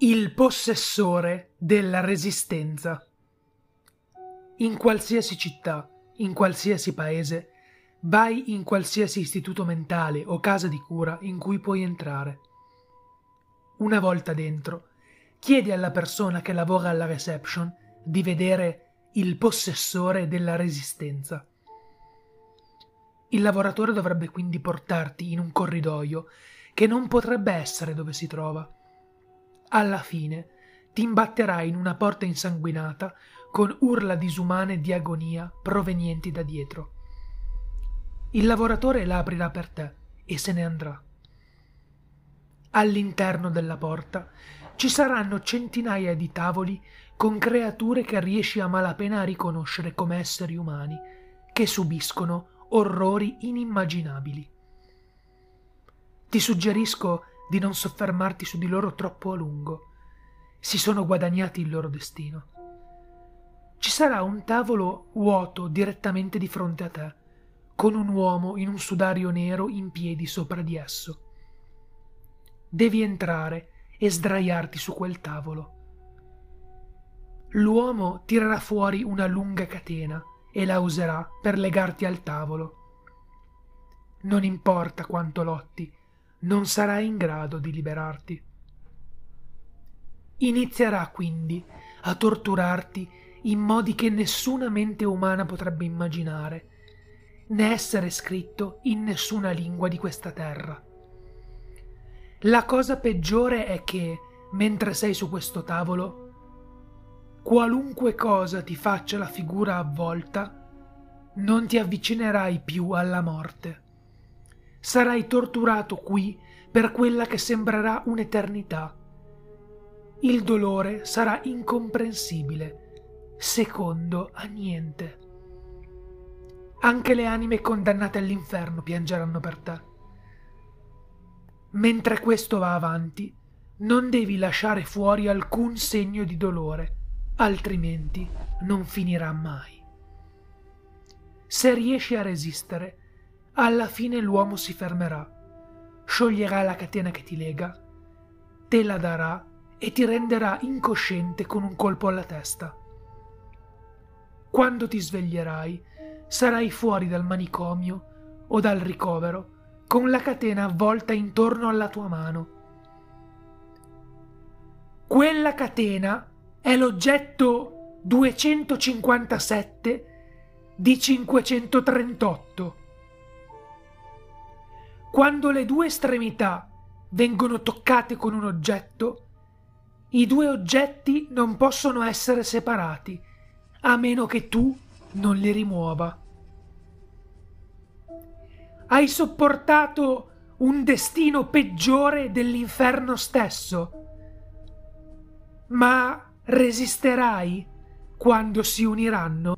Il possessore della resistenza. In qualsiasi città, in qualsiasi paese, vai in qualsiasi istituto mentale o casa di cura in cui puoi entrare. Una volta dentro, chiedi alla persona che lavora alla reception di vedere il possessore della resistenza. Il lavoratore dovrebbe quindi portarti in un corridoio che non potrebbe essere dove si trova alla fine ti imbatterai in una porta insanguinata con urla disumane di agonia provenienti da dietro. Il lavoratore la aprirà per te e se ne andrà. All'interno della porta ci saranno centinaia di tavoli con creature che riesci a malapena a riconoscere come esseri umani, che subiscono orrori inimmaginabili. Ti suggerisco di non soffermarti su di loro troppo a lungo. Si sono guadagnati il loro destino. Ci sarà un tavolo vuoto direttamente di fronte a te, con un uomo in un sudario nero in piedi sopra di esso. Devi entrare e sdraiarti su quel tavolo. L'uomo tirerà fuori una lunga catena e la userà per legarti al tavolo. Non importa quanto lotti, non sarai in grado di liberarti. Inizierà quindi a torturarti in modi che nessuna mente umana potrebbe immaginare, né essere scritto in nessuna lingua di questa terra. La cosa peggiore è che, mentre sei su questo tavolo, qualunque cosa ti faccia la figura avvolta, non ti avvicinerai più alla morte sarai torturato qui per quella che sembrerà un'eternità. Il dolore sarà incomprensibile, secondo a niente. Anche le anime condannate all'inferno piangeranno per te. Mentre questo va avanti, non devi lasciare fuori alcun segno di dolore, altrimenti non finirà mai. Se riesci a resistere, alla fine l'uomo si fermerà, scioglierà la catena che ti lega, te la darà e ti renderà incosciente con un colpo alla testa. Quando ti sveglierai, sarai fuori dal manicomio o dal ricovero con la catena avvolta intorno alla tua mano. Quella catena è l'oggetto 257 di 538. Quando le due estremità vengono toccate con un oggetto, i due oggetti non possono essere separati, a meno che tu non li rimuova. Hai sopportato un destino peggiore dell'inferno stesso, ma resisterai quando si uniranno?